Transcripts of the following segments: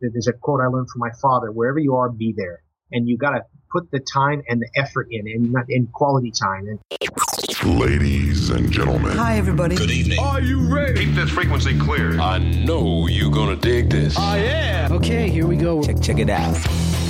there's a quote I learned from my father: "Wherever you are, be there." And you got to put the time and the effort in, and not in quality time. And Ladies and gentlemen. Hi, everybody. Good evening. Are you ready? Keep this frequency clear. I know you're gonna dig this. I am. Okay, here we go. Check, check it out.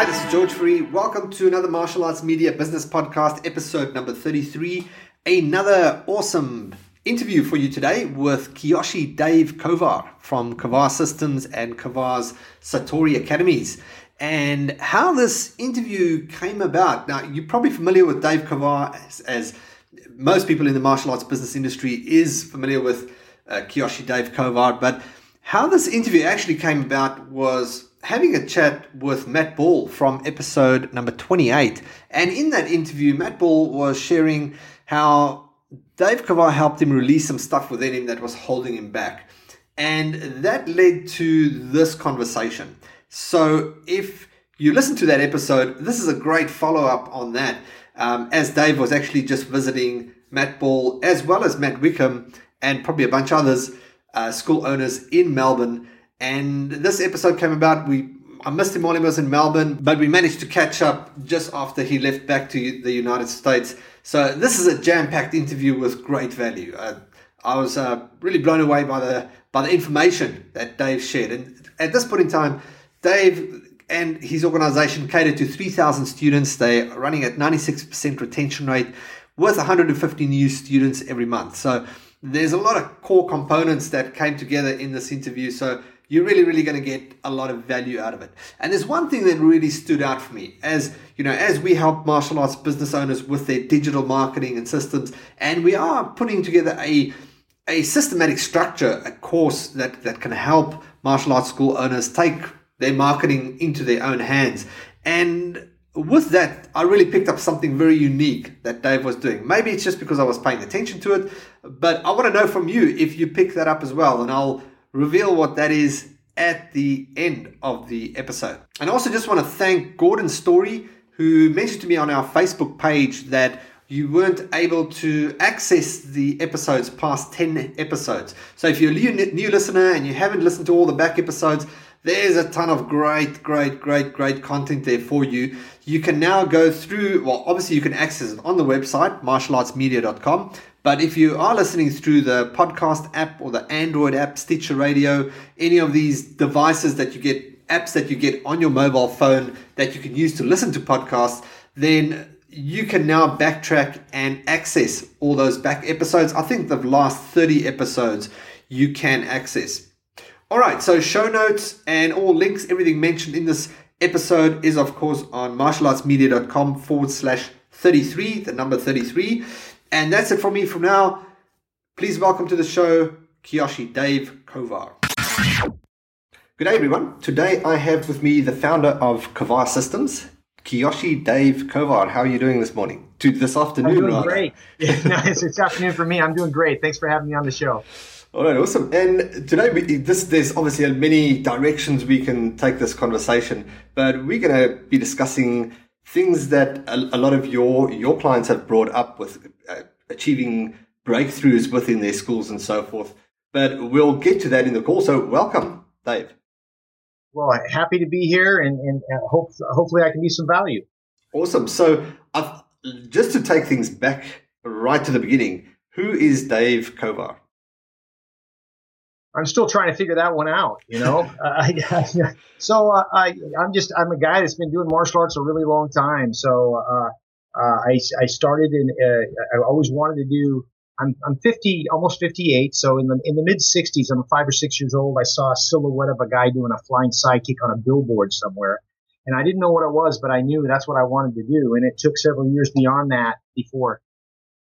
Hi, this is George Fourie. Welcome to another Martial Arts Media Business Podcast, episode number 33. Another awesome interview for you today with Kiyoshi Dave Kovar from Kovar Systems and Kovar's Satori Academies. And how this interview came about. Now, you're probably familiar with Dave Kovar as, as most people in the martial arts business industry is familiar with uh, Kiyoshi Dave Kovar, but how this interview actually came about was having a chat with Matt Ball from episode number 28. And in that interview, Matt Ball was sharing how Dave Kovar helped him release some stuff within him that was holding him back. And that led to this conversation. So if you listen to that episode, this is a great follow up on that. Um, as Dave was actually just visiting Matt Ball as well as Matt Wickham and probably a bunch of others, uh, school owners in Melbourne. And this episode came about. We I missed him while he was in Melbourne, but we managed to catch up just after he left back to the United States. So this is a jam-packed interview with great value. Uh, I was uh, really blown away by the by the information that Dave shared. And at this point in time, Dave and his organization cater to 3,000 students. They're running at 96% retention rate with 150 new students every month. So there's a lot of core components that came together in this interview. So you're really, really going to get a lot of value out of it. And there's one thing that really stood out for me as, you know, as we help martial arts business owners with their digital marketing and systems, and we are putting together a, a systematic structure, a course that, that can help martial arts school owners take their marketing into their own hands. And with that, I really picked up something very unique that Dave was doing. Maybe it's just because I was paying attention to it, but I want to know from you if you picked that up as well. And I'll reveal what that is at the end of the episode. And I also just want to thank Gordon Story, who mentioned to me on our Facebook page that you weren't able to access the episodes past 10 episodes. So if you're a new, listener and you haven't listened to all the back episodes, there's a ton of great, great, great, great content there for you. You can now go through, well, obviously you can access it on the website, martialartsmedia.com. But if you are listening through the podcast app or the Android app, Stitcher Radio, any of these devices that you get, apps that you get on your mobile phone that you can use to listen to podcasts, then you can now backtrack and access all those back episodes. I think the last 30 episodes you can access. All right, so show notes and all links, everything mentioned in this episode is, of course, on martialartsmedia.com forward slash 33, the number 33. And that's it from me from now. Please welcome to the show, Kiyoshi Dave Kovar. Good day, everyone. Today I have with me the founder of Kovar Systems, Kiyoshi Dave Kovar. How are you doing this morning? To this afternoon, I'm doing rather. great. No, it's, it's afternoon for me. I'm doing great. Thanks for having me on the show. All right, awesome. And today, we, this there's obviously many directions we can take this conversation, but we're going to be discussing things that a, a lot of your your clients have brought up with uh, achieving breakthroughs within their schools and so forth. But we'll get to that in the call. So, welcome, Dave. Well, happy to be here, and, and hope, hopefully I can be some value. Awesome. So, I've, just to take things back right to the beginning, who is Dave Kovar? I'm still trying to figure that one out, you know. uh, so uh, I, I'm just I'm a guy that's been doing martial arts a really long time. So uh, uh I, I started in uh, I always wanted to do. I'm I'm 50, almost 58. So in the in the mid 60s, I'm five or six years old. I saw a silhouette of a guy doing a flying sidekick on a billboard somewhere, and I didn't know what it was, but I knew that's what I wanted to do. And it took several years beyond that before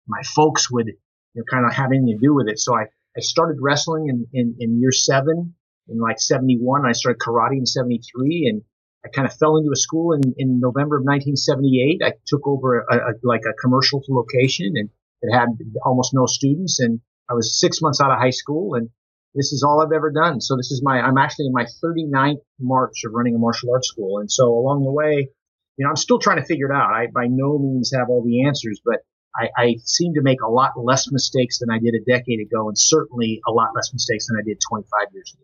my folks would you know, kind of have anything to do with it. So I I started wrestling in, in, in year seven in like 71. I started karate in 73 and I kind of fell into a school in, in November of 1978. I took over a, a, like a commercial location and it had almost no students. And I was six months out of high school and this is all I've ever done. So this is my, I'm actually in my 39th March of running a martial arts school. And so along the way, you know, I'm still trying to figure it out. I by no means have all the answers, but I, I seem to make a lot less mistakes than I did a decade ago, and certainly a lot less mistakes than I did 25 years ago.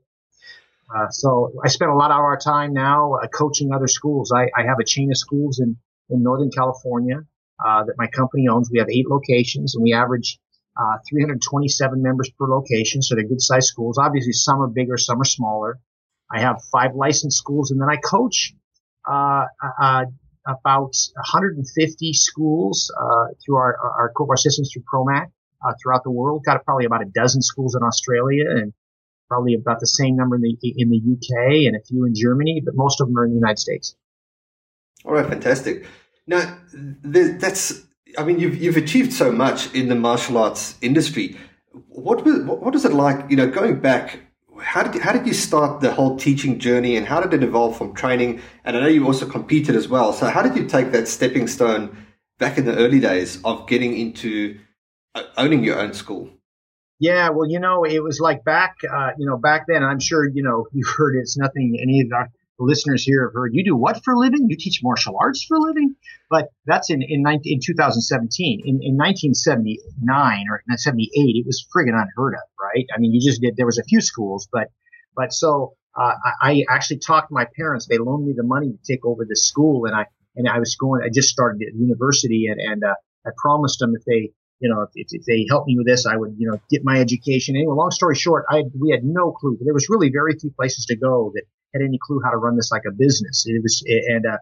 Uh, so I spend a lot of our time now uh, coaching other schools. I, I, have a chain of schools in, in Northern California uh, that my company owns. We have eight locations, and we average uh, 327 members per location. So they're good sized schools. Obviously, some are bigger, some are smaller. I have five licensed schools, and then I coach uh, uh, about 150 schools uh, through our, our, our systems through Promac uh, throughout the world. Got probably about a dozen schools in Australia and probably about the same number in the in the UK and a few in Germany, but most of them are in the United States. All right, fantastic. Now, that's I mean, you've you've achieved so much in the martial arts industry. What was what is it like? You know, going back how did how did you start the whole teaching journey, and how did it evolve from training? And I know you also competed as well. So how did you take that stepping stone back in the early days of getting into uh, owning your own school? Yeah, well, you know, it was like back, uh, you know, back then. I'm sure you know you've heard it's nothing any of listeners here have heard. You do what for a living? You teach martial arts for a living? But that's in in, 19, in 2017. In, in 1979 or 78, it was friggin' unheard of, right? I mean, you just did. There was a few schools, but but so uh, I actually talked to my parents. They loaned me the money to take over this school, and I and I was going. I just started at university, and and uh, I promised them if they you know, if, if, they helped me with this, I would, you know, get my education. Anyway, long story short, I we had no clue. There was really very few places to go that had any clue how to run this like a business. It was, and uh,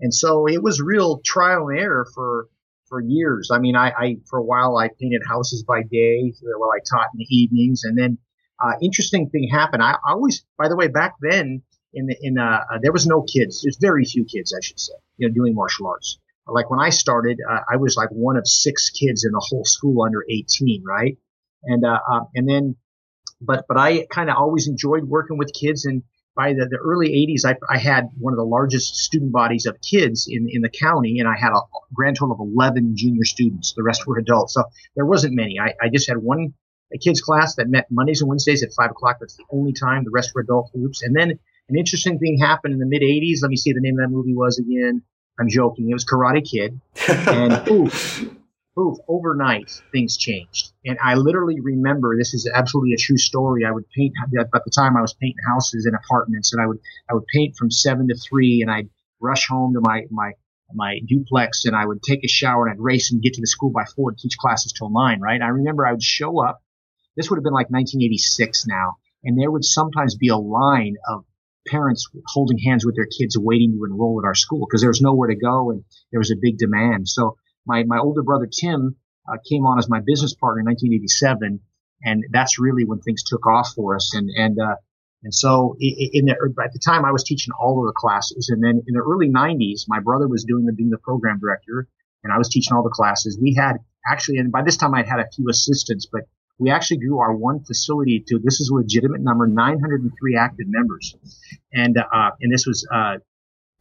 and so it was real trial and error for for years. I mean, I, I for a while I painted houses by day while I taught in the evenings, and then uh, interesting thing happened. I, I always, by the way, back then in the in uh, uh, there was no kids. There's very few kids, I should say, you know, doing martial arts. Like when I started, uh, I was like one of six kids in the whole school under 18, right? And uh, uh and then, but but I kind of always enjoyed working with kids and by the, the early 80s, I, I, had one of the largest student bodies of kids in, in the county, and I had a grand total of 11 junior students. The rest were adults. So there wasn't many. I, I just had one a kids class that met Mondays and Wednesdays at 5 o'clock. That's the only time. The rest were adult groups. And then an interesting thing happened in the mid 80s. Let me see the name of that movie was again. I'm joking. It was Karate Kid. And ooh, poof, overnight things changed. And I literally remember this is absolutely a true story. I would paint at the time I was painting houses and apartments and I would I would paint from seven to three and I'd rush home to my my my duplex and I would take a shower and I'd race and get to the school by four to teach classes till nine, right? I remember I would show up. This would have been like 1986 now. And there would sometimes be a line of parents holding hands with their kids waiting to enroll at our school because there was nowhere to go and there was a big demand. So my, my older brother Tim uh, came on as my business partner in 1987, and that's really when things took off for us. And and uh, and so in the, at the time I was teaching all of the classes, and then in the early 90s, my brother was doing the being the program director, and I was teaching all the classes. We had actually, and by this time I'd had a few assistants, but we actually grew our one facility to this is a legitimate number 903 active members and uh, and this was uh,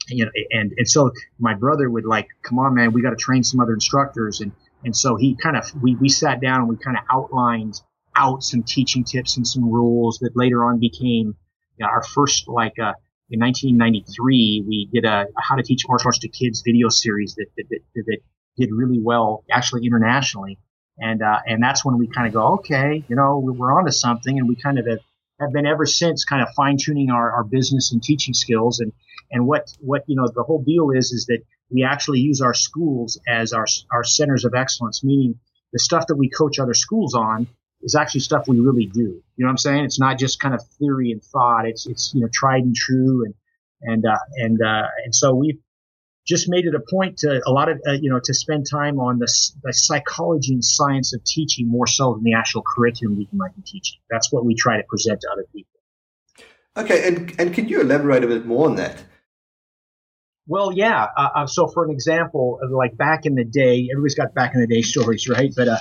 you know, and, and so my brother would like, come on, man, we got to train some other instructors. And, and so he kind of, we, we sat down and we kind of outlined out some teaching tips and some rules that later on became you know, our first, like, uh, in 1993, we did a, a, how to teach martial arts to kids video series that, that, that, that did really well, actually internationally. And, uh, and that's when we kind of go, okay, you know, we're onto something. And we kind of have, have been ever since kind of fine tuning our, our business and teaching skills. And, and what, what, you know, the whole deal is, is that we actually use our schools as our, our centers of excellence, meaning the stuff that we coach other schools on is actually stuff we really do. You know what I'm saying? It's not just kind of theory and thought. It's, it's, you know, tried and true. And, and, uh, and, uh, and so we've, just made it a point to a lot of uh, you know to spend time on the, the, psychology and science of teaching more so than the actual curriculum we might be teaching. That's what we try to present to other people. Okay, and and can you elaborate a bit more on that? Well, yeah. Uh, uh so, for an example, like back in the day, everybody's got back in the day stories, right? But uh,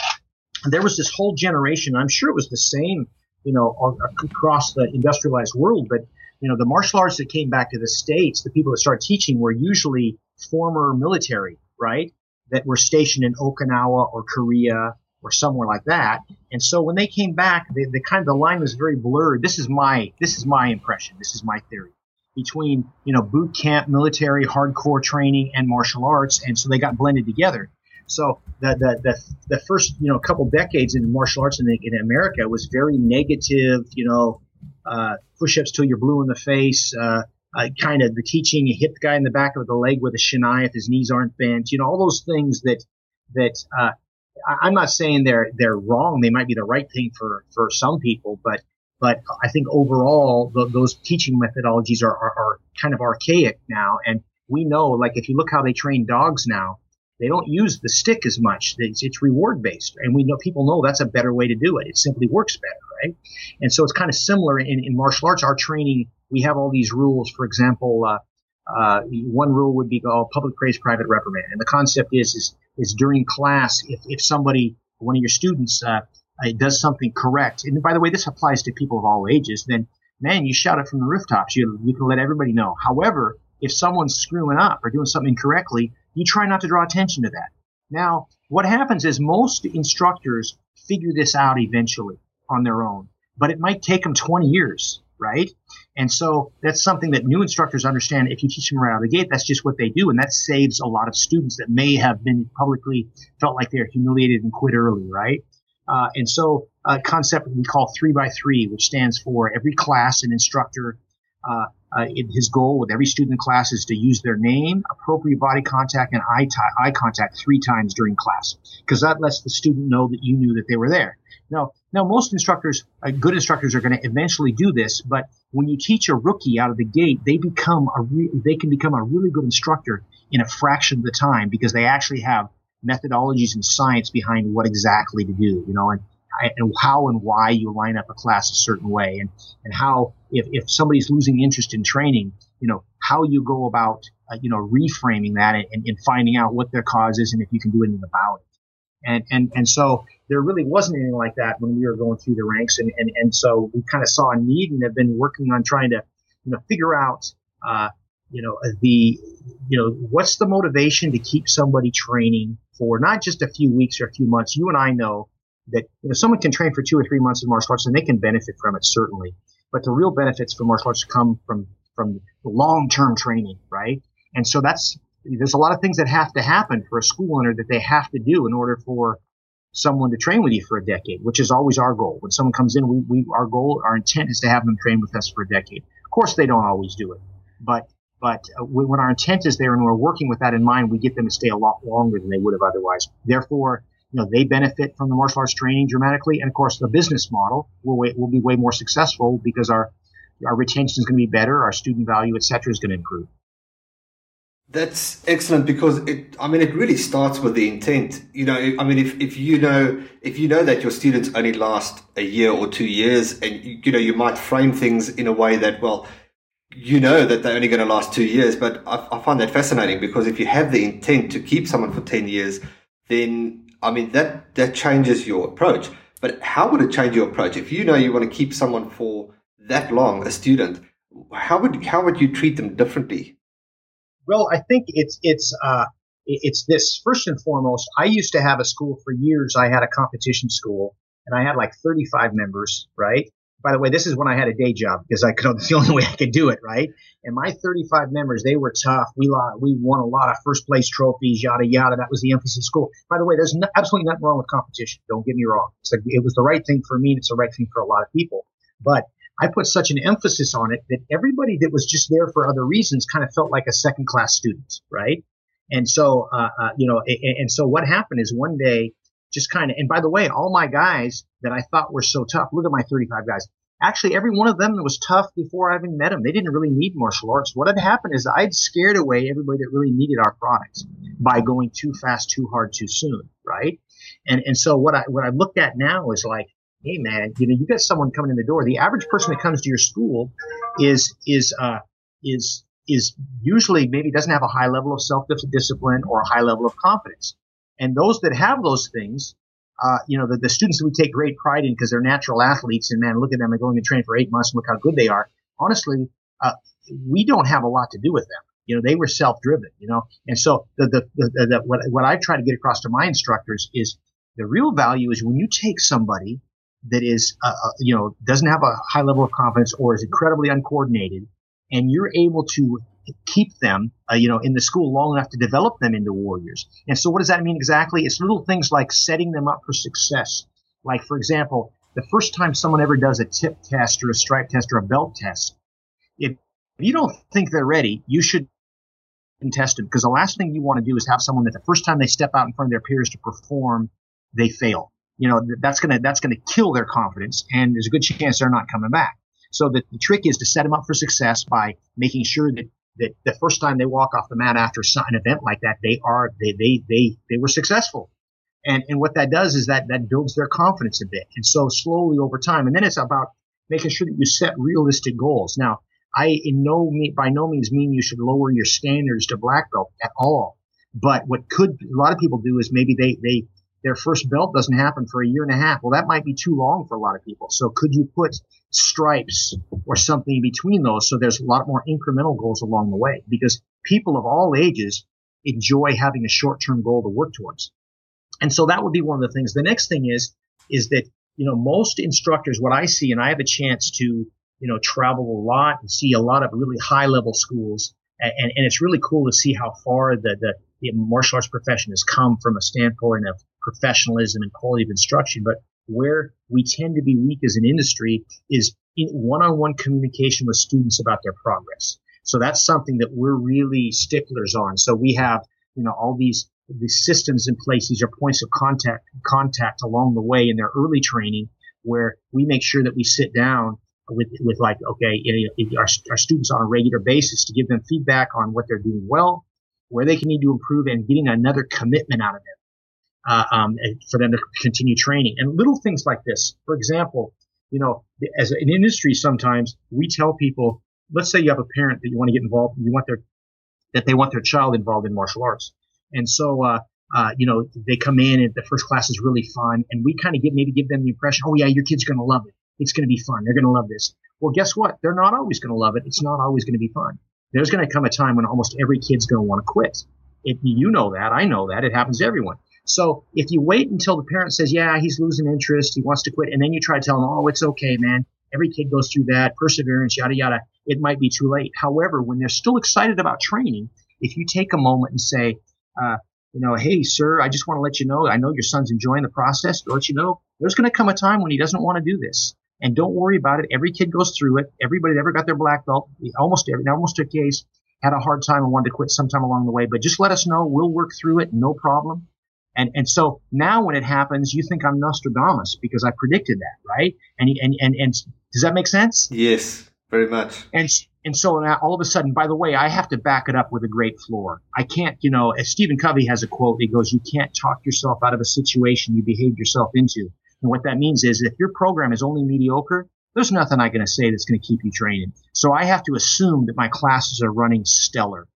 there was this whole generation. I'm sure it was the same, you know, across the industrialized world. But you know, the martial arts that came back to the States, the people that started teaching were usually former military, right? That were stationed in Okinawa or Korea or somewhere like that. And so when they came back, the, the kind of the line was very blurred. This is my, this is my impression. This is my theory between, you know, boot camp, military, hardcore training and martial arts. And so they got blended together. So the, the, the, the first, you know, couple decades in martial arts in, the, in America was very negative, you know, uh, push-ups till you're blue in the face, uh, uh, kind of the teaching, you hit the guy in the back of the leg with a shinai if his knees aren't bent, you know, all those things that, that, uh, I, am not saying they're, they're wrong. They might be the right thing for, for some people, but, but I think overall the, those teaching methodologies are, are, are kind of archaic now. And we know, like, if you look how they train dogs now, they don't use the stick as much. It's, it's, reward based, and we know people know that's a better way to do it. It simply works better, right? And so it's kind of similar in, in martial arts. Our training, we have all these rules. For example, uh, uh, one rule would be called public praise, private reprimand, and the concept is is is during class, if if somebody, one of your students, uh, uh does something correct, and by the way, this applies to people of all ages, then man, you shout it from the rooftops. You you can let everybody know. However, if someone's screwing up or doing something incorrectly, you try not to draw attention to that. Now, what happens is most instructors figure this out eventually on their own, but it might take them 20 years, right? And so that's something that new instructors understand. If you teach them right out of the gate, that's just what they do. And that saves a lot of students that may have been publicly felt like they're humiliated and quit early, right? Uh, and so a concept we call three by three, which stands for every class and instructor uh, uh, his goal with every student in class is to use their name, appropriate body contact, and eye, t- eye contact three times during class, because that lets the student know that you knew that they were there. Now, now most instructors, uh, good instructors, are going to eventually do this, but when you teach a rookie out of the gate, they become a re- they can become a really good instructor in a fraction of the time because they actually have methodologies and science behind what exactly to do. You know, and and how and why you line up a class a certain way and, and how if, if somebody's losing interest in training, you know, how you go about, uh, you know, reframing that and, and, finding out what their cause is and if you can do anything about it. And, and, and so there really wasn't anything like that when we were going through the ranks. And, and, and so we kind of saw a need and have been working on trying to, you know, figure out, uh, you know, the, you know, what's the motivation to keep somebody training for not just a few weeks or a few months. You and I know that you know someone can train for two or three months in martial arts and they can benefit from it certainly, but the real benefits for martial arts come from from long term training, right? And so that's there's a lot of things that have to happen for a school owner that they have to do in order for someone to train with you for a decade, which is always our goal. When someone comes in, we, we our goal, our intent is to have them train with us for a decade. Of course, they don't always do it, but but uh, when our intent is there and we're working with that in mind, we get them to stay a lot longer than they would have otherwise. Therefore, you know, they benefit from the martial arts training dramatically. And of course, the business model will, will be way more successful because our, our retention is going to be better. Our student value, et cetera, is going to improve. That's excellent because it, I mean, it really starts with the intent. You know, I mean, if, if you know, if you know that your students only last a year or two years and, you know, you might frame things in a way that, well, you know that they're only going to last two years, but I, I find that fascinating because if you have the intent to keep someone for 10 years, then I mean, that, that changes your approach. But how would it change your approach? If you know you want to keep someone for that long, a student, how would, how would you treat them differently? Well, I think it's, it's, uh, it's this first and foremost. I used to have a school for years. I had a competition school and I had like 35 members, right? by the way, this is when I had a day job because I could, the only way I could do it, right? And my 35 members, they were tough. We, lot, we won a lot of first place trophies, yada, yada. That was the emphasis of school. By the way, there's no, absolutely nothing wrong with competition. Don't get me wrong. Like, it was the right thing for me. It's the right thing for a lot of people. But I put such an emphasis on it that everybody that was just there for other reasons kind of felt like a second class student, right? And so, uh, uh, you know, and, and so what happened is one day just kind of, and by the way, all my guys that I thought were so tough, look at my 35 guys. Actually, every one of them was tough before I even met them. They didn't really need martial arts. What had happened is I'd scared away everybody that really needed our products by going too fast, too hard, too soon, right? And and so what I what I looked at now is like, hey man, you know, you got someone coming in the door. The average person that comes to your school is is uh is is usually maybe doesn't have a high level of self discipline or a high level of confidence. And those that have those things, uh, you know, the, the students that we take great pride in because they're natural athletes and man, look at them, they're going to train for eight months and look how good they are. Honestly, uh, we don't have a lot to do with them. You know, they were self-driven. You know, and so the the, the, the, the what what I try to get across to my instructors is the real value is when you take somebody that is, uh, uh, you know, doesn't have a high level of confidence or is incredibly uncoordinated, and you're able to keep them, uh, you know, in the school long enough to develop them into warriors. And so, what does that mean exactly? It's little things like setting them up for success. Like, for example, the first time someone ever does a tip test or a stripe test or a belt test, if you don't think they're ready, you should test them because the last thing you want to do is have someone that the first time they step out in front of their peers to perform, they fail. You know, that's gonna that's gonna kill their confidence, and there's a good chance they're not coming back. So the, the trick is to set them up for success by making sure that that the first time they walk off the mat after an event like that, they are they they they they were successful. And and what that does is that that builds their confidence a bit. And so slowly over time, and then it's about making sure that you set realistic goals. Now, I in no by no means mean you should lower your standards to black belt at all. But what could a lot of people do is maybe they they their first belt doesn't happen for a year and a half. Well, that might be too long for a lot of people. So could you put stripes or something between those so there's a lot more incremental goals along the way? Because people of all ages enjoy having a short-term goal to work towards. And so that would be one of the things. The next thing is, is that, you know, most instructors, what I see, and I have a chance to, you know, travel a lot and see a lot of really high level schools. And, and, and it's really cool to see how far the, the, the martial arts profession has come from a standpoint of professionalism and quality of instruction. But where we tend to be weak as an industry is one-on-one communication with students about their progress. So that's something that we're really sticklers on. So we have, you know, all these these systems in place. These are points of contact contact along the way in their early training, where we make sure that we sit down with with like okay, you know, our, our students on a regular basis to give them feedback on what they're doing well, where they can need to improve, and getting another commitment out of them uh, um, for them to continue training. And little things like this, for example, you know, as an industry, sometimes we tell people, let's say you have a parent that you want to get involved, you want their that they want their child involved in martial arts, and so. Uh, uh, you know, they come in and the first class is really fun, and we kind of get maybe give them the impression, oh yeah, your kid's going to love it. It's going to be fun. They're going to love this. Well, guess what? They're not always going to love it. It's not always going to be fun. There's going to come a time when almost every kid's going to want to quit. It, you know that. I know that. It happens to everyone. So if you wait until the parent says, yeah, he's losing interest, he wants to quit, and then you try to tell him, oh, it's okay, man. Every kid goes through that, perseverance, yada, yada. It might be too late. However, when they're still excited about training, if you take a moment and say, uh, you know, hey, sir, I just want to let you know, I know your son's enjoying the process, but let you know, there's going to come a time when he doesn't want to do this. And don't worry about it. Every kid goes through it. Everybody that ever got their black belt, almost every, almost a case, had a hard time and wanted to quit sometime along the way. But just let us know. We'll work through it. No problem. And, and so now when it happens, you think I'm Nostradamus because I predicted that, right? And, and, and, and does that make sense? Yes, very much. And, and so now all of a sudden, by the way, I have to back it up with a great floor. I can't, you know, as Stephen Covey has a quote, he goes, you can't talk yourself out of a situation you behaved yourself into. And what that means is if your program is only mediocre, there's nothing I'm going to say that's going to keep you training. So I have to assume that my classes are running stellar.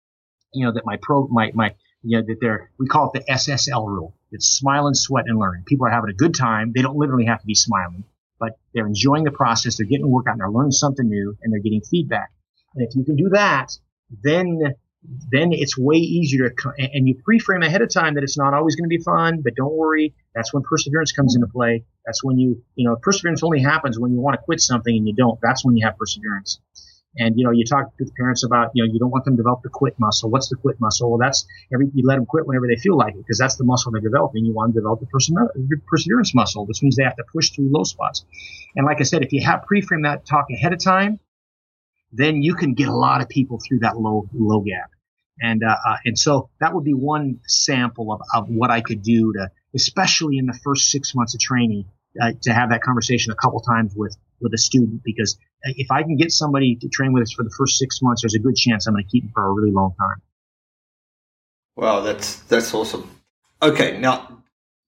You know, that my pro, my, my, you know, that they're, we call it the SSL rule. It's smile and sweat and learn. People are having a good time. They don't literally have to be smiling, but they're enjoying the process. They're getting work out and they're learning something new and they're getting feedback. And if you can do that, then, then it's way easier to, and you pre-frame ahead of time that it's not always going to be fun, but don't worry. That's when perseverance comes into play. That's when you, you know, perseverance only happens when you want to quit something and you don't. That's when you have perseverance. And, you know, you talk to the parents about, you know, you don't want them to develop the quit muscle. What's the quit muscle? Well, that's every, you let them quit whenever they feel like it because that's the muscle they're developing. You want to develop the person, perseverance muscle, which means they have to push through low spots. And like I said, if you have pre-frame that talk ahead of time, then you can get a lot of people through that low, low gap. And, uh, uh, and so that would be one sample of, of what I could do to, especially in the first six months of training, uh, to have that conversation a couple times with, with a student because uh, if I can get somebody to train with us for the first six months, there's a good chance I'm going to keep them for a really long time. Wow, that's that's awesome. Okay, now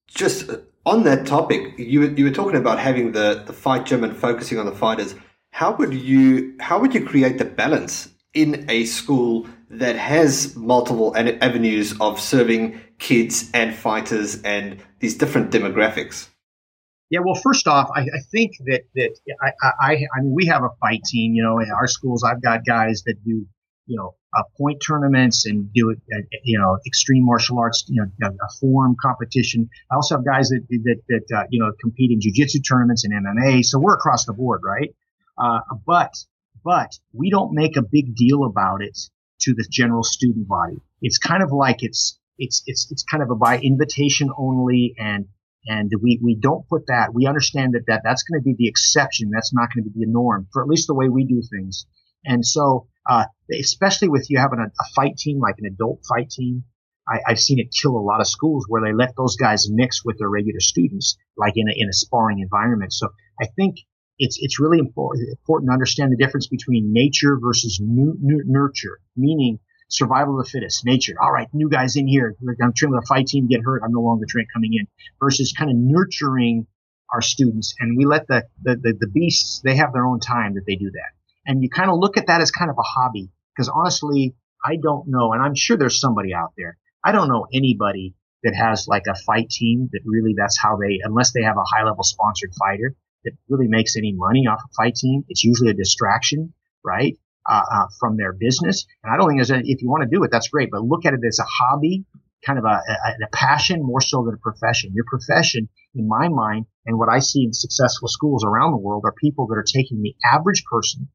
just uh, on that topic, you you were talking about having the the fight gym and focusing on the fighters. How would you how would you create the balance in a school that has multiple avenues of serving kids and fighters and these different demographics? Yeah, well, first off, I, I think that that I, I I mean we have a fight team. You know, in our schools, I've got guys that do you know uh, point tournaments and do it, uh, you know, extreme martial arts, you know, a form competition. I also have guys that that that uh, you know compete in jujitsu tournaments and MMA. So we're across the board, right? Uh, but but we don't make a big deal about it to the general student body. It's kind of like it's it's it's it's kind of a by invitation only and and we, we don't put that. We understand that, that that's going to be the exception. That's not going to be the norm for at least the way we do things. And so, uh, especially with you having a, a, fight team, like an adult fight team, I, have seen it kill a lot of schools where they let those guys mix with their regular students, like in a, in a sparring environment. So I think it's, it's really important, important to understand the difference between nature versus nu- nu- nurture, meaning survival of the fittest, nature. All right, new guys in here. I'm training with a fight team, get hurt. I'm no longer trained coming in versus kind of nurturing our students. And we let the, the, the, the beasts, they have their own time that they do that. And you kind of look at that as kind of a hobby because honestly, I don't know. And I'm sure there's somebody out there. I don't know anybody that has like a fight team that really that's how they, unless they have a high level sponsored fighter that really makes any money off a fight team. It's usually a distraction, right? Uh, uh, from their business. And I don't think there's any, if you want to do it, that's great, but look at it as a hobby, kind of a, a, a, passion more so than a profession. Your profession, in my mind, and what I see in successful schools around the world are people that are taking the average person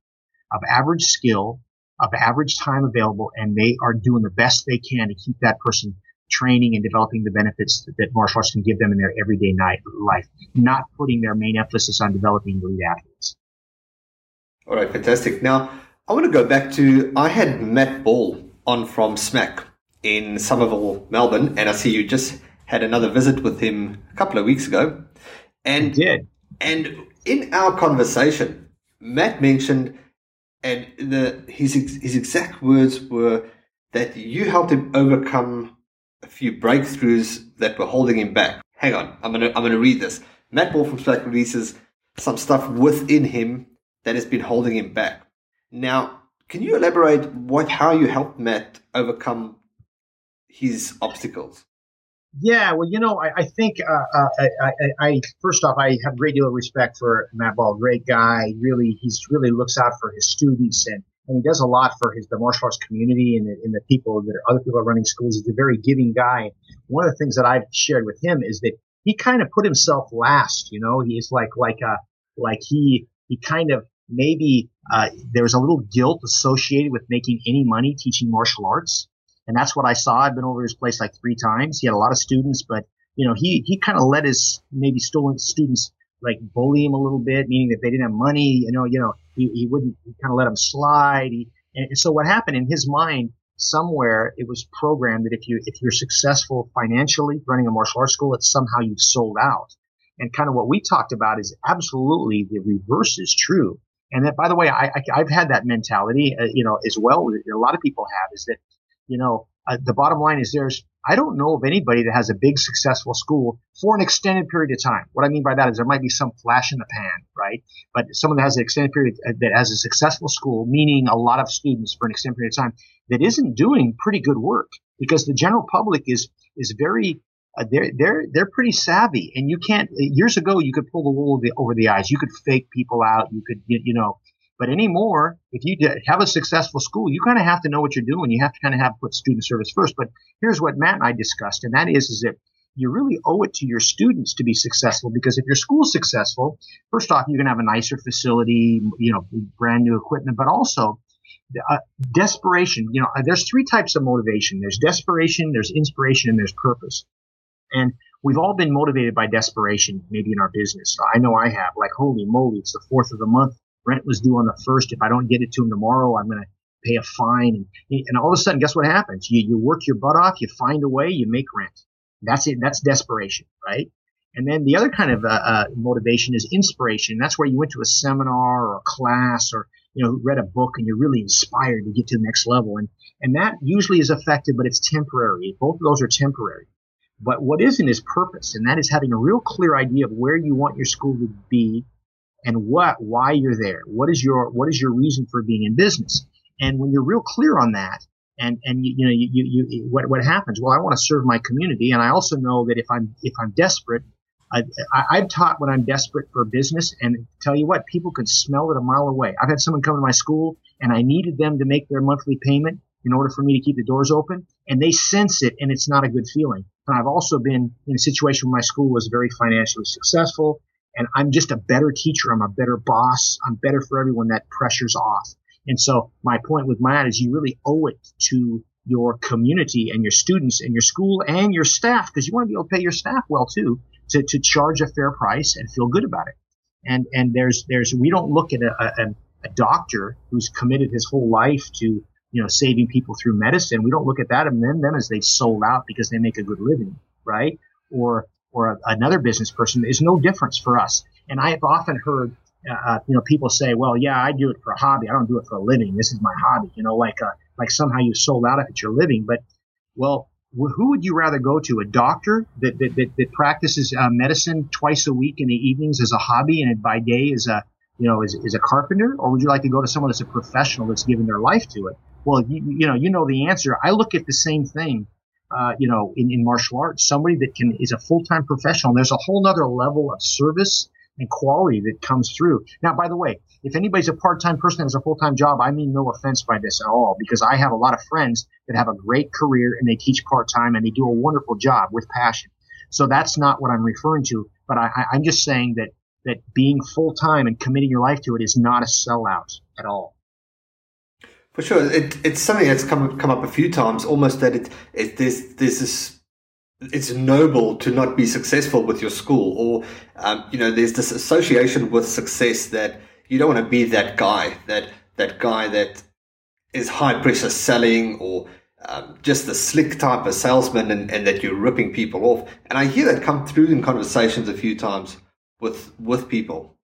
of average skill, of average time available, and they are doing the best they can to keep that person training and developing the benefits that martial arts can give them in their everyday night life, not putting their main emphasis on developing elite athletes. All right, fantastic. Now, I want to go back to I had Matt Ball on from SMAC in Somerville, Melbourne, and I see you just had another visit with him a couple of weeks ago. And did. And in our conversation, Matt mentioned and the his his exact words were that you helped him overcome a few breakthroughs that were holding him back. Hang on, I'm gonna I'm gonna read this. Matt Ball from SMAC releases some stuff within him that has been holding him back. Now, can you elaborate what how you helped Matt overcome his obstacles? Yeah, well, you know, I, I think uh, uh, I, I, I, first off, I have a great deal of respect for Matt Ball. Great guy. Really, he's really looks out for his students and, and he does a lot for his the martial arts community and the, and the people that are, other people are running schools. He's a very giving guy. One of the things that I've shared with him is that he kind of put himself last. You know, he's like like uh like he he kind of maybe uh, there was a little guilt associated with making any money teaching martial arts and that's what I saw. I've been over his place like three times. He had a lot of students, but you know, he, he kind of let his maybe stolen students like bully him a little bit, meaning that they didn't have money, you know, you know, he, he wouldn't kind of let them slide. He, and so what happened in his mind, somewhere it was programmed that if you, if you're successful financially running a martial arts school, it's somehow you've sold out. And kind of what we talked about is absolutely the reverse is true. And that, by the way, I, I, have had that mentality, uh, you know, as well. A lot of people have is that you know, uh, the bottom line is there's, I don't know of anybody that has a big successful school for an extended period of time. What I mean by that is there might be some flash in the pan, right? But someone that has an extended period uh, that has a successful school, meaning a lot of students for an extended period of time, that isn't doing pretty good work because the general public is is very uh, they're they're they're pretty savvy, and you can't. Years ago, you could pull the wool over the, eyes. You could fake people out. You could you, you know but anymore, if you have a successful school, you kind of have to know what you're doing. You have to kind of have put student service first. But here's what Matt and I discussed, and that is, is that you really owe it to your students to be successful because if your school's successful, first off, you're going to have a nicer facility, you know, brand new equipment, but also uh, desperation. You know, there's three types of motivation. There's desperation, there's inspiration, and there's purpose. And we've all been motivated by desperation, maybe in our business. I know I have. Like, holy moly, it's the fourth of the month rent was due on the first. If I don't get it to him tomorrow, I'm going to pay a fine. And, and all of a sudden, guess what happens? You, you work your butt off, you find a way, you make rent. That's it. That's desperation, right? And then the other kind of uh, uh, motivation is inspiration. That's where you went to a seminar or a class or you know read a book and you're really inspired to get to the next level. And and that usually is effective, but it's temporary. Both of those are temporary. But what isn't is purpose, and that is having a real clear idea of where you want your school to be and what, why you're there. What is your, what is your reason for being in business? And when you're real clear on that, and, and you, you know, you, you, you, what, what happens? Well, I want to serve my community. And I also know that if I'm, if I'm desperate, I, have taught when I'm desperate for business, and tell you what, people can smell it a mile away. I've had someone come to my school, and I needed them to make their monthly payment in order for me to keep the doors open, and they sense it, and it's not a good feeling. I've also been in a situation where my school was very financially successful, and I'm just a better teacher. I'm a better boss. I'm better for everyone. That pressure's off. And so my point with Matt is you really owe it to your community and your students and your school and your staff because you want to be able to pay your staff well too to, to charge a fair price and feel good about it. And and there's there's we don't look at a, a, a doctor who's committed his whole life to you know saving people through medicine. We don't look at that and then them as they sold out because they make a good living, right? Or or a, another business person. is no difference for us. And I have often heard uh, uh, you know, people say, well, yeah, I do it for a hobby. I don't do it for a living. This is my hobby. You know, like, uh, like somehow you sold out if it's your living. But, well, who would you rather go to? A doctor that, that, that, that practices uh, medicine twice a week in the evenings as a hobby and by day as a, you know, as, as a carpenter? Or would you like to go to someone that's a professional that's given their life to it? Well, you, you know, you know the answer. I look at the same thing. Uh, you know, in, in martial arts, somebody that can is a full time professional. There's a whole other level of service and quality that comes through. Now, by the way, if anybody's a part-time person that has a full-time job, I mean no offense by this at all, because I have a lot of friends that have a great career and they teach part-time and they do a wonderful job with passion. So that's not what I'm referring to, but I, I'm just saying that that being full-time and committing your life to it is not a sellout at all. For sure, it, it's something that's come come up a few times. Almost that it, it there's there's this it's noble to not be successful with your school or um, you know there's this association with success that you don't want to be that guy that that guy that is high pressure selling or um, just the slick type of salesman and, and that you're ripping people off and i hear that come through in conversations a few times with with people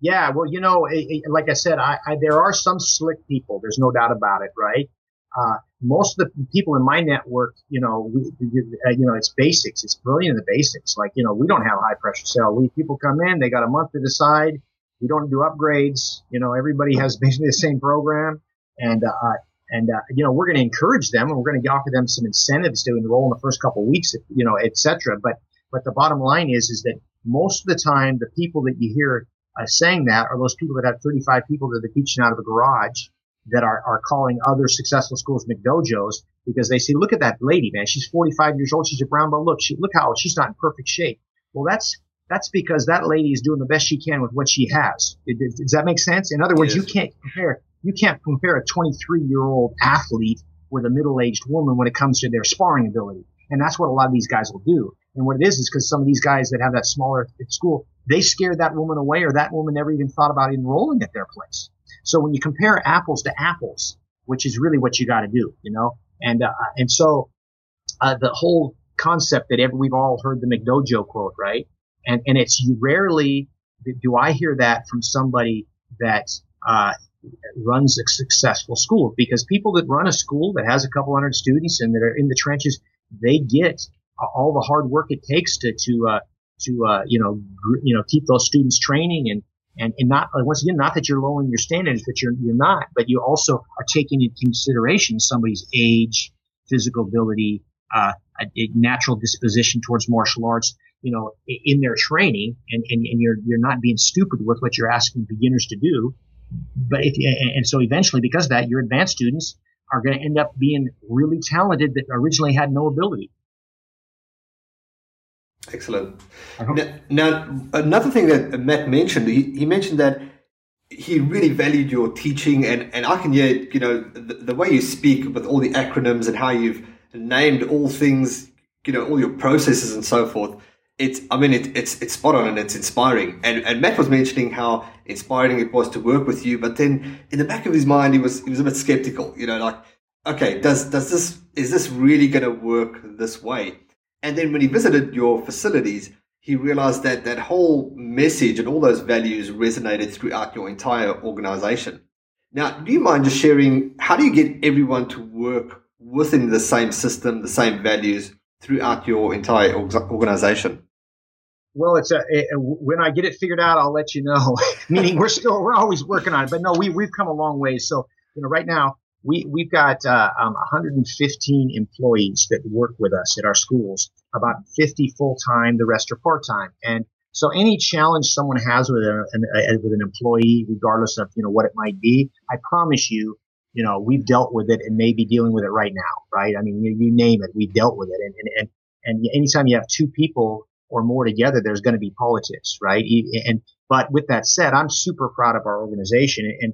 yeah well you know it, it, like i said I, I, there are some slick people there's no doubt about it right uh, most of the people in my network, you know, we, uh, you know, it's basics. It's brilliant in the basics. Like, you know, we don't have high pressure sale. We people come in, they got a month to decide. We don't do upgrades. You know, everybody has basically the same program, and uh, and uh, you know, we're going to encourage them, and we're going to offer them some incentives to enroll in the first couple of weeks, you know, etc. But but the bottom line is is that most of the time, the people that you hear uh, saying that are those people that have 35 people that are teaching out of a garage that are, are calling other successful schools McDojos because they say, look at that lady, man. She's 45 years old. She's a brown belt. Look, she, look how she's not in perfect shape. Well, that's, that's because that lady is doing the best she can with what she has. It, it, does that make sense? In other words, yes. you can't compare, you can't compare a 23 year old athlete with a middle aged woman when it comes to their sparring ability. And that's what a lot of these guys will do. And what it is is because some of these guys that have that smaller school, they scared that woman away or that woman never even thought about enrolling at their place. So when you compare apples to apples, which is really what you got to do, you know, and uh, and so uh, the whole concept that we've all heard the McDojo quote, right? And and it's you rarely do I hear that from somebody that uh, runs a successful school because people that run a school that has a couple hundred students and that are in the trenches, they get all the hard work it takes to to uh, to uh, you know gr- you know keep those students training and and, and not once again not that you're lowering your standards but you're you're not but you also are taking into consideration somebody's age physical ability uh, a, a, natural disposition towards martial arts you know in their training and, and, and you're you're not being stupid with what you're asking beginners to do. But if and so eventually because of that your advanced students are going to end up being really talented that originally had no ability Excellent. Uh-huh. Now, now, another thing that Matt mentioned, he, he mentioned that he really valued your teaching, and, and I can hear, you know, the, the, way you speak with all the acronyms and how you've named all things, you know, all your processes and so forth. It's, I mean, it, it's it's spot on and it's inspiring. And and Matt was mentioning how inspiring it was to work with you, but then in the back of his mind, he was he was a bit skeptical. You know, like, okay, does does this is this really going to work this way? And then when he visited your facilities, he realized that that whole message and all those values resonated throughout your entire organization. Now, do you mind just sharing how do you get everyone to work within the same system, the same values throughout your entire organization? Well, it's a, when I get it figured out, I'll let you know. Meaning we're still we're always working on it, but no, we we've come a long way. So you know, right now we we've got uh, um, 115 employees that work with us at our schools, about 50 full time, the rest are part time. And so any challenge someone has with a, an, a, with an employee, regardless of, you know, what it might be, I promise you, you know, we've dealt with it and may be dealing with it right now, right? I mean, you, you name it, we've dealt with it. And, and, and, and anytime you have two people or more together, there's going to be politics, right? And, but with that said, I'm super proud of our organization and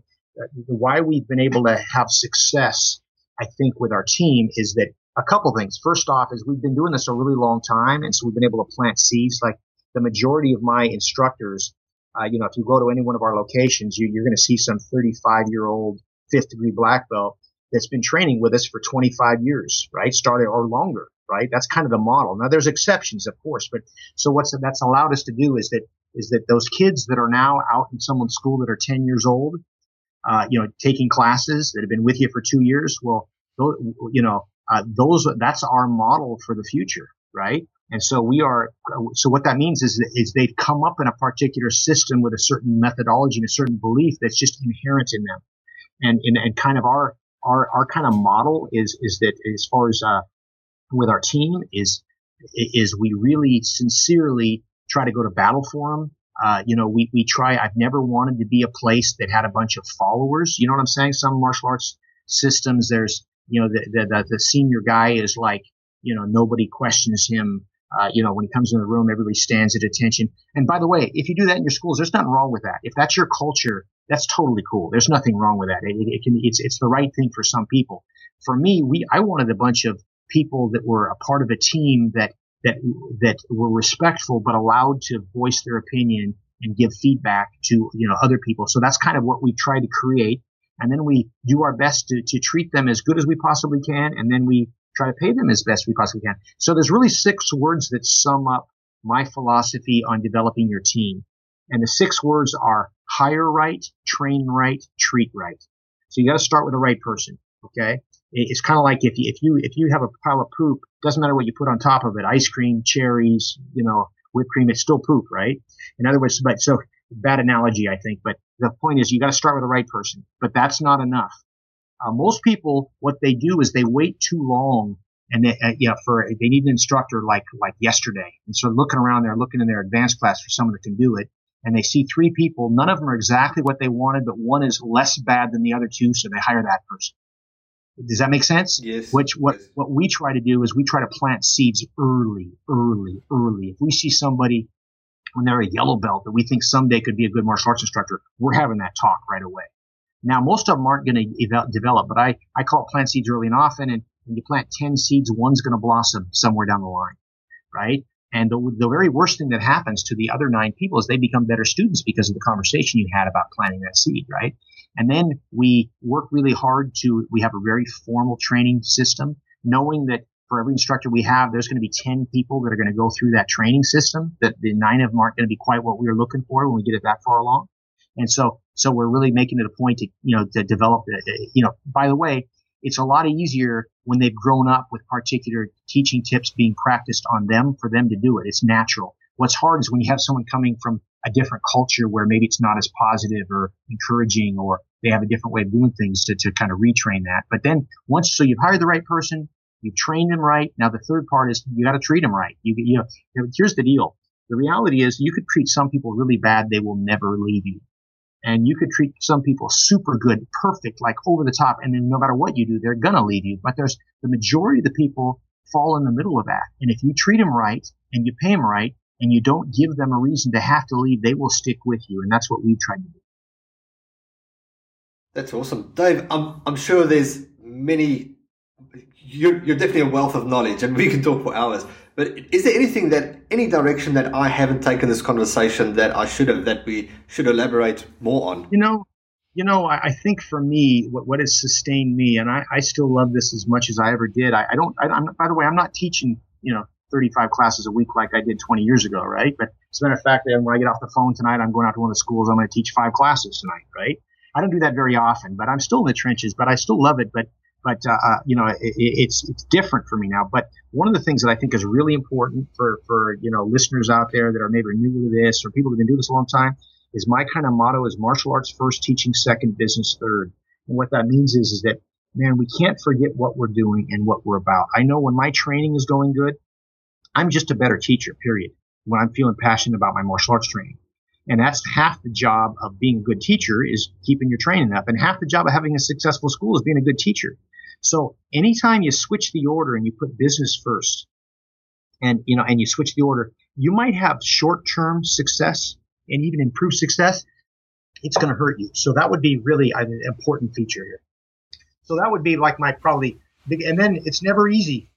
why we've been able to have success, I think, with our team is that a couple things. First off, is we've been doing this a really long time, and so we've been able to plant seeds. Like the majority of my instructors, uh, you know, if you go to any one of our locations, you, are going to see some 35 year old fifth degree black belt that's been training with us for 25 years, right? Started or longer, right? That's kind of the model. Now there's exceptions, of course, but so what's that's allowed us to do is that is that those kids that are now out in someone's school that are 10 years old, uh, you know, taking classes that have been with you for two years, well, you know, uh, those that's our model for the future, right? And so we are. So what that means is is they've come up in a particular system with a certain methodology and a certain belief that's just inherent in them, and and, and kind of our our our kind of model is is that as far as uh, with our team is is we really sincerely try to go to battle for them. Uh, you know, we, we try, I've never wanted to be a place that had a bunch of followers. You know what I'm saying? Some martial arts systems, there's, you know, the, the, the senior guy is like, you know, nobody questions him. Uh, you know, when he comes in the room, everybody stands at attention. And by the way, if you do that in your schools, there's nothing wrong with that. If that's your culture, that's totally cool. There's nothing wrong with that. It, it, can, it's, it's the right thing for some people. For me, we, I wanted a bunch of people that were a part of a team that, that, that were respectful, but allowed to voice their opinion and give feedback to, you know, other people. So that's kind of what we try to create and then we do our best to, to treat them as good as we possibly can, and then we try to pay them as best we possibly can. So there's really six words that sum up my philosophy on developing your team. And the six words are hire right, train right, treat right. So you got to start with the right person. Okay. It's kind of like if you, if you, if you have a pile of poop, doesn't matter what you put on top of it, ice cream, cherries, you know, whipped cream, it's still poop, right? In other words, but so bad analogy, I think, but the point is you got to start with the right person, but that's not enough. Uh, most people, what they do is they wait too long and they, uh, know, for, they need an instructor like, like yesterday. And so looking around there, looking in their advanced class for someone that can do it. And they see three people. None of them are exactly what they wanted, but one is less bad than the other two. So they hire that person. Does that make sense? Yes. Which what yes. what we try to do is we try to plant seeds early, early, early. If we see somebody when they're a yellow belt that we think someday could be a good martial arts instructor, we're having that talk right away. Now, most of them aren't going to ev- develop, but I, I call it plant seeds early and often. And when you plant 10 seeds, one's going to blossom somewhere down the line, right? And the, the very worst thing that happens to the other nine people is they become better students because of the conversation you had about planting that seed, right? And then we work really hard to, we have a very formal training system, knowing that for every instructor we have, there's going to be 10 people that are going to go through that training system that the nine of them aren't going to be quite what we were looking for when we get it that far along. And so, so we're really making it a point to, you know, to develop, you know, by the way, it's a lot easier when they've grown up with particular teaching tips being practiced on them for them to do it. It's natural. What's hard is when you have someone coming from a different culture where maybe it's not as positive or encouraging or they have a different way of doing things to, to kind of retrain that. But then once, so you've hired the right person, You've trained them right. Now the third part is you got to treat them right. You, you know, here's the deal. The reality is you could treat some people really bad. They will never leave you. And you could treat some people super good, perfect, like over the top. And then no matter what you do, they're going to leave you. But there's the majority of the people fall in the middle of that. And if you treat them right and you pay them right and you don't give them a reason to have to leave, they will stick with you. And that's what we've tried to do. That's awesome. Dave, I'm, I'm sure there's many you're, you're definitely a wealth of knowledge and we can talk for hours. But is there anything that, any direction that I haven't taken this conversation that I should have, that we should elaborate more on? You know, you know, I, I think for me, what, what has sustained me, and I, I still love this as much as I ever did. I, I don't, I, am by the way, I'm not teaching, you know, 35 classes a week like I did 20 years ago, right? But as a matter of fact, when I get off the phone tonight, I'm going out to one of the schools. I'm going to teach five classes tonight, right? I don't do that very often, but I'm still in the trenches, but I still love it. But but uh, uh, you know, it, it's it's different for me now. But one of the things that I think is really important for for you know listeners out there that are maybe new to this or people that have been doing this a long time is my kind of motto is martial arts first, teaching second, business third. And what that means is is that man, we can't forget what we're doing and what we're about. I know when my training is going good, I'm just a better teacher, period, when I'm feeling passionate about my martial arts training. And that's half the job of being a good teacher is keeping your training up. And half the job of having a successful school is being a good teacher. So anytime you switch the order and you put business first and, you know, and you switch the order, you might have short-term success and even improved success. It's going to hurt you. So that would be really an important feature here. So that would be like my probably big, and then it's never easy.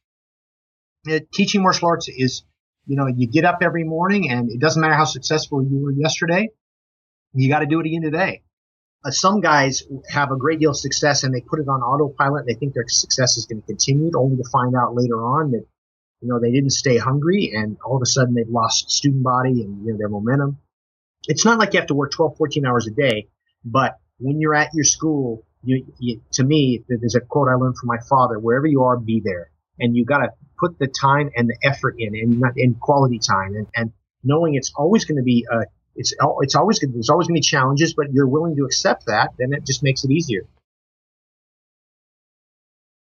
Uh, teaching martial arts is, you know, you get up every morning and it doesn't matter how successful you were yesterday. You got to do it again today. Uh, some guys have a great deal of success and they put it on autopilot. And they think their success is going to continue only to find out later on that, you know, they didn't stay hungry and all of a sudden they've lost student body and you know, their momentum. It's not like you have to work 12, 14 hours a day, but when you're at your school, you, you, to me, there's a quote I learned from my father: "Wherever you are, be there." And you got to put the time and the effort in, and not in quality time, and, and knowing it's always going to be a, it's it's always good. There's always going to be challenges, but you're willing to accept that, then it just makes it easier.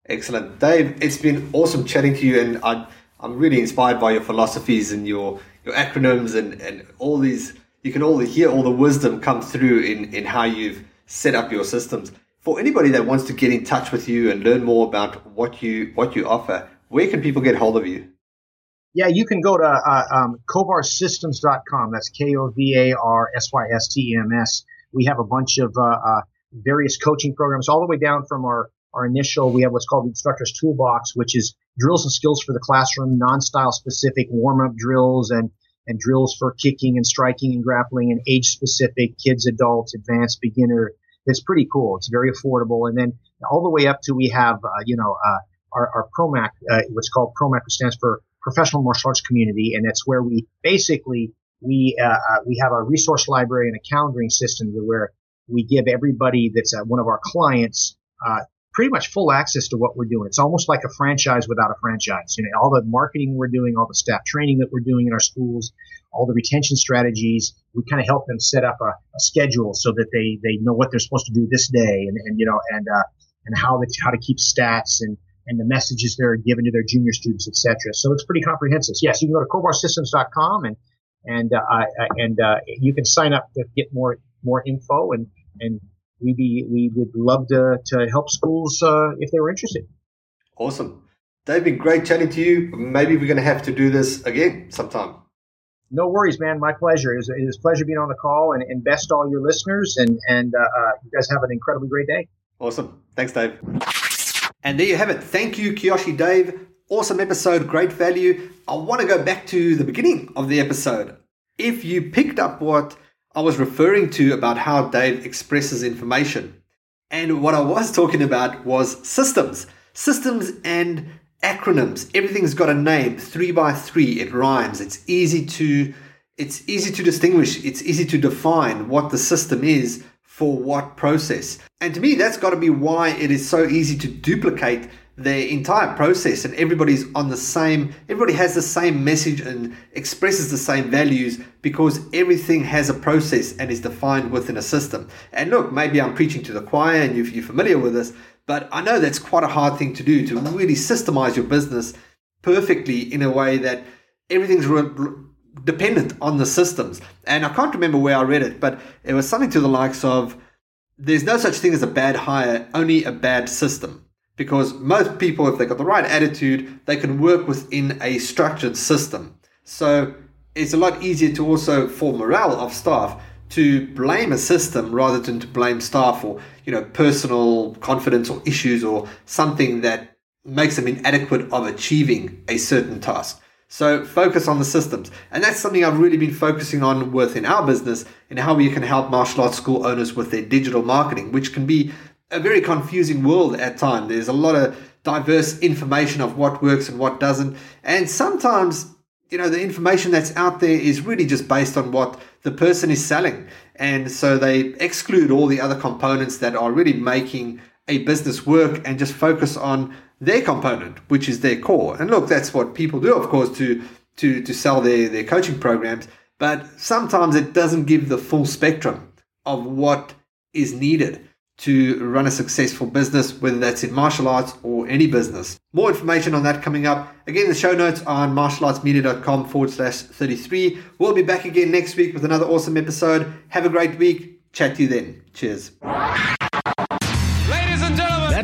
Excellent, Dave. It's been awesome chatting to you, and I, I'm really inspired by your philosophies and your your acronyms and and all these. You can all hear all the wisdom come through in in how you've set up your systems for anybody that wants to get in touch with you and learn more about what you what you offer, where can people get hold of you? Yeah, you can go to uh, um, kovarsystems.com. That's K O V A R S Y S T E M S. We have a bunch of uh, uh, various coaching programs, all the way down from our our initial. We have what's called the instructor's toolbox, which is drills and skills for the classroom, non-style specific warm-up drills and and drills for kicking and striking and grappling and age specific, kids, adults, advanced, beginner, it's pretty cool. It's very affordable. And then all the way up to we have, uh, you know, uh, our, our PROMAC, uh, what's called PROMAC, which stands for Professional Martial Arts Community. And it's where we basically, we, uh, uh, we have a resource library and a calendaring system where we give everybody that's uh, one of our clients, pretty much full access to what we're doing. It's almost like a franchise without a franchise. You know, all the marketing we're doing, all the staff training that we're doing in our schools, all the retention strategies. We kind of help them set up a, a, schedule so that they, they know what they're supposed to do this day and, and you know, and, uh, and how to, how to keep stats and, and the messages they're given to their junior students, etc. So it's pretty comprehensive. Yes, you can go to kovarsystems.com and, and, uh, and, uh, you can sign up to get more, more info and, and we be, we would love to, to help schools, uh, if they were interested. Awesome. David, great chatting to you. Maybe we're going to have to do this again sometime. No worries, man. My pleasure. It was, it was a pleasure being on the call and, and best all your listeners. And, and uh, uh, you guys have an incredibly great day. Awesome. Thanks, Dave. And there you have it. Thank you, Kyoshi Dave. Awesome episode, great value. I want to go back to the beginning of the episode. If you picked up what I was referring to about how Dave expresses information, and what I was talking about was systems, systems and acronyms. Everything's got a name. Three by three. It rhymes. It's easy to it's easy to distinguish. It's easy to define what the system is for what process. And to me, that's got to be why it is so easy to duplicate the entire process and everybody's on the same everybody has the same message and expresses the same values because everything has a process and is defined within a system and look maybe i'm preaching to the choir and you're familiar with this but I know that's quite a hard thing to do to really systemize your business perfectly in a way that everything's dependent on the systems. And I can't remember where I read it, but it was something to the likes of there's no such thing as a bad hire, only a bad system. Because most people, if they've got the right attitude, they can work within a structured system. So it's a lot easier to also, for morale of staff, to blame a system rather than to blame staff or you know personal confidence or issues or something that makes them inadequate of achieving a certain task so focus on the systems. And that's something i've really been focusing on within our business and how we can help martial arts school owners with their digital marketing which can be a very confusing world at times. There's a lot of diverse information of what works and what doesn't. And sometimes you know the information that's out there is really just based on what the person is selling. And so they exclude all the other components that are really making a business work and just focus on their component which is their core and look that's what people do of course to to to sell their their coaching programs but sometimes it doesn't give the full spectrum of what is needed to run a successful business, whether that's in martial arts or any business. More information on that coming up. Again, the show notes are on martialartsmedia.com forward slash 33. We'll be back again next week with another awesome episode. Have a great week. Chat to you then. Cheers.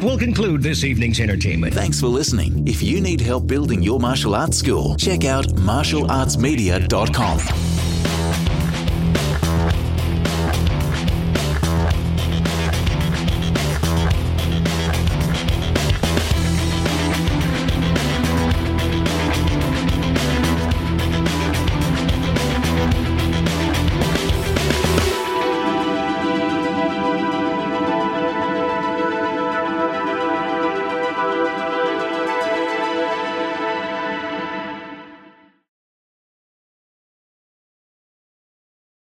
That will conclude this evening's entertainment. Thanks for listening. If you need help building your martial arts school, check out martialartsmedia.com.